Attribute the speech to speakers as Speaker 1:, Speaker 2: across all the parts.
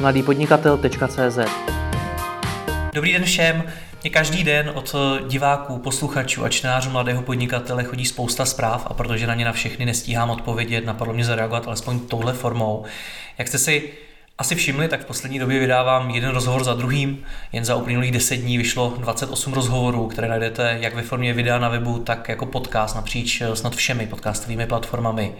Speaker 1: mladýpodnikatel.cz
Speaker 2: Dobrý den všem. Mě každý den od diváků, posluchačů a čtenářů mladého podnikatele chodí spousta zpráv a protože na ně na všechny nestíhám odpovědět, napadlo mě zareagovat alespoň touhle formou. Jak jste si asi všimli, tak v poslední době vydávám jeden rozhovor za druhým. Jen za uplynulých 10 dní vyšlo 28 rozhovorů, které najdete jak ve formě videa na webu, tak jako podcast napříč snad všemi podcastovými platformami.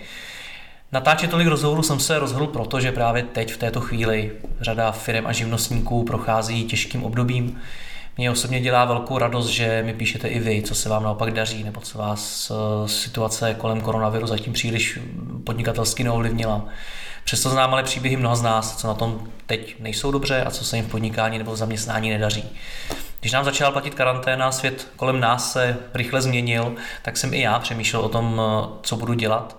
Speaker 2: Natáčet tolik rozhovorů jsem se rozhodl proto, že právě teď v této chvíli řada firm a živnostníků prochází těžkým obdobím. Mě osobně dělá velkou radost, že mi píšete i vy, co se vám naopak daří, nebo co vás eh, situace kolem koronaviru zatím příliš podnikatelsky neovlivnila. Přesto znám ale příběhy mnoha z nás, co na tom teď nejsou dobře a co se jim v podnikání nebo v zaměstnání nedaří. Když nám začala platit karanténa, svět kolem nás se rychle změnil, tak jsem i já přemýšlel o tom, eh, co budu dělat.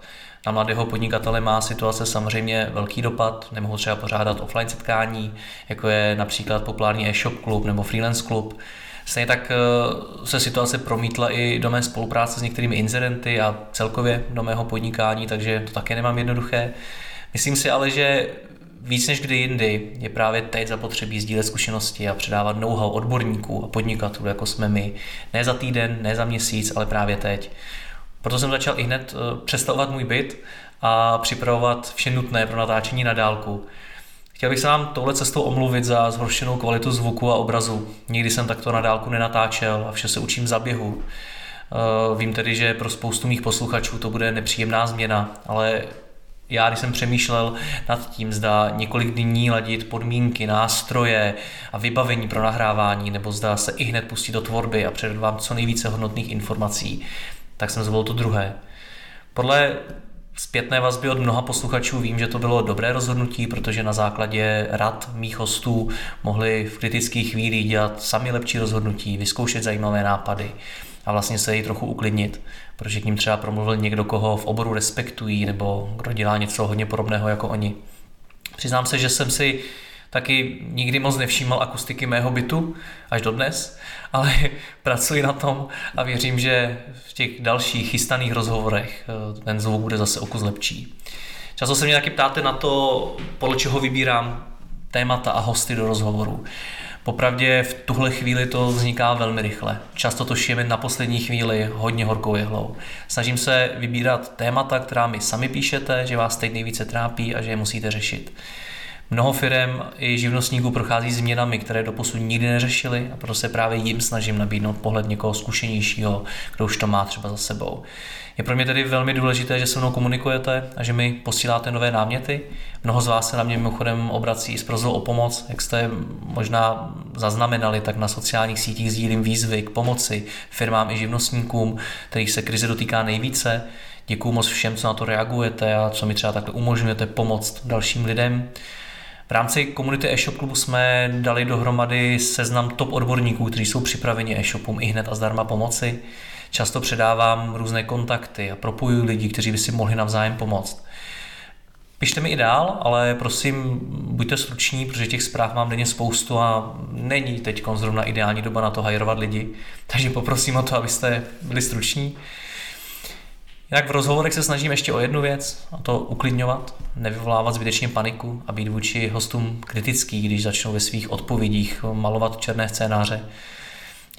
Speaker 2: Na mladého podnikatele má situace samozřejmě velký dopad, nemohu třeba pořádat offline setkání, jako je například populární e-shop klub nebo freelance klub. Stejně tak eh, se situace promítla i do mé spolupráce s některými incidenty a celkově do mého podnikání, takže to také nemám jednoduché. Myslím si ale, že víc než kdy jindy je právě teď zapotřebí sdílet zkušenosti a předávat know-how odborníků a podnikatelů, jako jsme my. Ne za týden, ne za měsíc, ale právě teď. Proto jsem začal i hned eh, přestavovat můj byt a připravovat vše nutné pro natáčení na dálku. Chtěl bych se vám touhle cestou omluvit za zhoršenou kvalitu zvuku a obrazu. Nikdy jsem takto na dálku nenatáčel a vše se učím za běhu. Eh, vím tedy, že pro spoustu mých posluchačů to bude nepříjemná změna, ale já, když jsem přemýšlel nad tím, zda několik dní ladit podmínky, nástroje a vybavení pro nahrávání, nebo zda se i hned pustit do tvorby a předat vám co nejvíce hodnotných informací, tak jsem zvolil to druhé. Podle zpětné vazby od mnoha posluchačů vím, že to bylo dobré rozhodnutí, protože na základě rad mých hostů mohli v kritických chvílích dělat sami lepší rozhodnutí, vyzkoušet zajímavé nápady a vlastně se jí trochu uklidnit, protože k ním třeba promluvil někdo, koho v oboru respektují nebo kdo dělá něco hodně podobného jako oni. Přiznám se, že jsem si taky nikdy moc nevšímal akustiky mého bytu, až dodnes, ale pracuji na tom a věřím, že v těch dalších chystaných rozhovorech eh, ten zvuk bude zase o kus lepší. Často se mě taky ptáte na to, podle čeho vybírám témata a hosty do rozhovoru. Popravdě v tuhle chvíli to vzniká velmi rychle. Často to šijeme na poslední chvíli hodně horkou jehlou. Snažím se vybírat témata, která mi sami píšete, že vás teď nejvíce trápí a že je musíte řešit. Mnoho firm i živnostníků prochází změnami, které doposud nikdy neřešili a proto se právě jim snažím nabídnout pohled někoho zkušenějšího, kdo už to má třeba za sebou. Je pro mě tedy velmi důležité, že se mnou komunikujete a že mi posíláte nové náměty. Mnoho z vás se na mě mimochodem obrací s prozbou o pomoc. Jak jste možná zaznamenali, tak na sociálních sítích sdílím výzvy k pomoci firmám i živnostníkům, kterých se krize dotýká nejvíce. Děkuji moc všem, co na to reagujete a co mi třeba takhle umožňujete pomoct dalším lidem. V rámci komunity e-shop klubu jsme dali dohromady seznam top odborníků, kteří jsou připraveni e-shopům i hned a zdarma pomoci. Často předávám různé kontakty a propojuji lidi, kteří by si mohli navzájem pomoct. Pište mi i dál, ale prosím, buďte struční, protože těch zpráv mám denně spoustu a není teď zrovna ideální doba na to hajrovat lidi. Takže poprosím o to, abyste byli struční. Jinak v rozhovorech se snažím ještě o jednu věc, a to uklidňovat, nevyvolávat zbytečně paniku a být vůči hostům kritický, když začnou ve svých odpovědích malovat černé scénáře.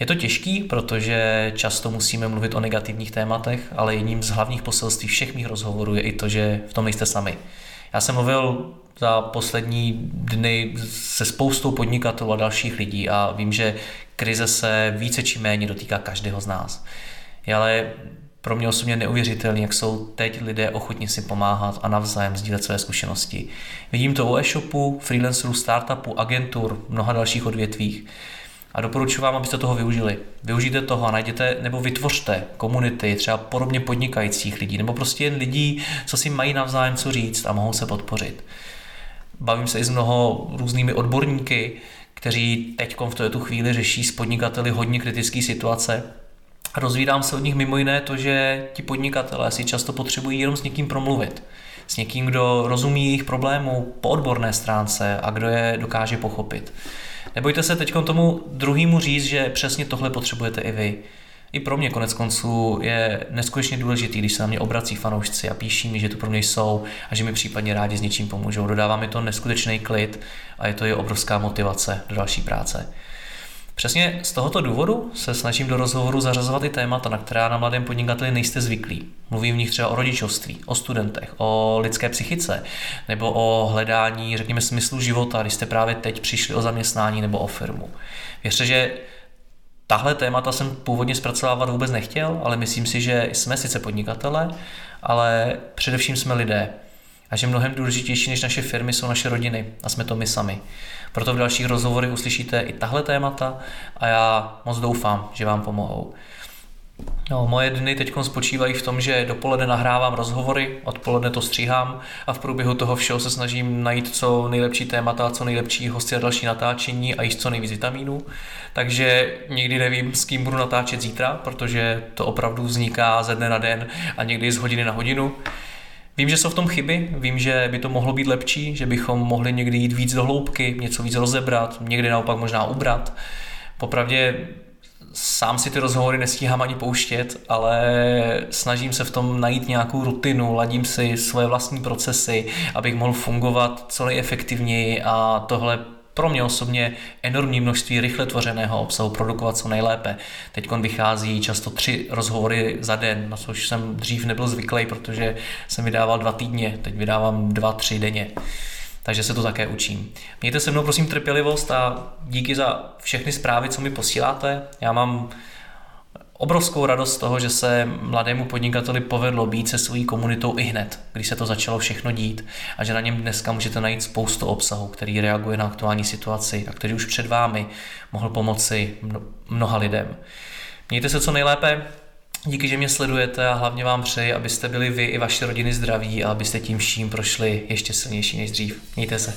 Speaker 2: Je to těžký, protože často musíme mluvit o negativních tématech, ale jedním z hlavních poselství všech mých rozhovorů je i to, že v tom nejste sami. Já jsem mluvil za poslední dny se spoustou podnikatelů a dalších lidí a vím, že krize se více či méně dotýká každého z nás. Je ale pro mě osobně neuvěřitelný, jak jsou teď lidé ochotni si pomáhat a navzájem sdílet své zkušenosti. Vidím to u e-shopu, freelancerů, startupů, agentur, mnoha dalších odvětvích. A doporučuji vám, abyste toho využili. Využijte toho a najděte nebo vytvořte komunity, třeba podobně podnikajících lidí, nebo prostě jen lidí, co si mají navzájem co říct a mohou se podpořit. Bavím se i s mnoho různými odborníky, kteří teď v této chvíli řeší s podnikateli hodně kritické situace. A rozvídám se od nich mimo jiné to, že ti podnikatelé si často potřebují jenom s někým promluvit. S někým, kdo rozumí jejich problémů po odborné stránce a kdo je dokáže pochopit. Nebojte se teď tomu druhému říct, že přesně tohle potřebujete i vy. i pro mě konec konců je neskutečně důležitý, když se na mě obrací fanoušci a píší mi, že tu pro mě jsou a že mi případně rádi s něčím pomůžou. Dodává mi to neskutečný klid a je to je obrovská motivace do další práce. Přesně z tohoto důvodu se snažím do rozhovoru zařazovat i témata, na která na mladém podnikateli nejste zvyklí. Mluvím v nich třeba o rodičovství, o studentech, o lidské psychice, nebo o hledání, řekněme, smyslu života, když jste právě teď přišli o zaměstnání nebo o firmu. Věřte, že tahle témata jsem původně zpracovávat vůbec nechtěl, ale myslím si, že jsme sice podnikatele, ale především jsme lidé. A že mnohem důležitější než naše firmy jsou naše rodiny a jsme to my sami. Proto v dalších rozhovorech uslyšíte i tahle témata a já moc doufám, že vám pomohou. No, moje dny teď spočívají v tom, že dopoledne nahrávám rozhovory, odpoledne to stříhám a v průběhu toho všeho se snažím najít co nejlepší témata, co nejlepší hosty a další natáčení a jíst co nejvíc vitamínů. Takže někdy nevím, s kým budu natáčet zítra, protože to opravdu vzniká ze dne na den a někdy z hodiny na hodinu. Vím, že jsou v tom chyby, vím, že by to mohlo být lepší, že bychom mohli někdy jít víc do hloubky, něco víc rozebrat, někdy naopak možná ubrat. Popravdě sám si ty rozhovory nestíhám ani pouštět, ale snažím se v tom najít nějakou rutinu, ladím si svoje vlastní procesy, abych mohl fungovat co nejefektivněji a tohle pro mě osobně enormní množství rychle tvořeného obsahu produkovat co nejlépe. Teď vychází často tři rozhovory za den, na což jsem dřív nebyl zvyklý, protože jsem vydával dva týdně, teď vydávám dva, tři denně. Takže se to také učím. Mějte se mnou prosím trpělivost a díky za všechny zprávy, co mi posíláte. Já mám obrovskou radost z toho, že se mladému podnikateli povedlo být se svojí komunitou i hned, když se to začalo všechno dít a že na něm dneska můžete najít spoustu obsahu, který reaguje na aktuální situaci a který už před vámi mohl pomoci mnoha lidem. Mějte se co nejlépe, díky, že mě sledujete a hlavně vám přeji, abyste byli vy i vaše rodiny zdraví a abyste tím vším prošli ještě silnější než dřív. Mějte se.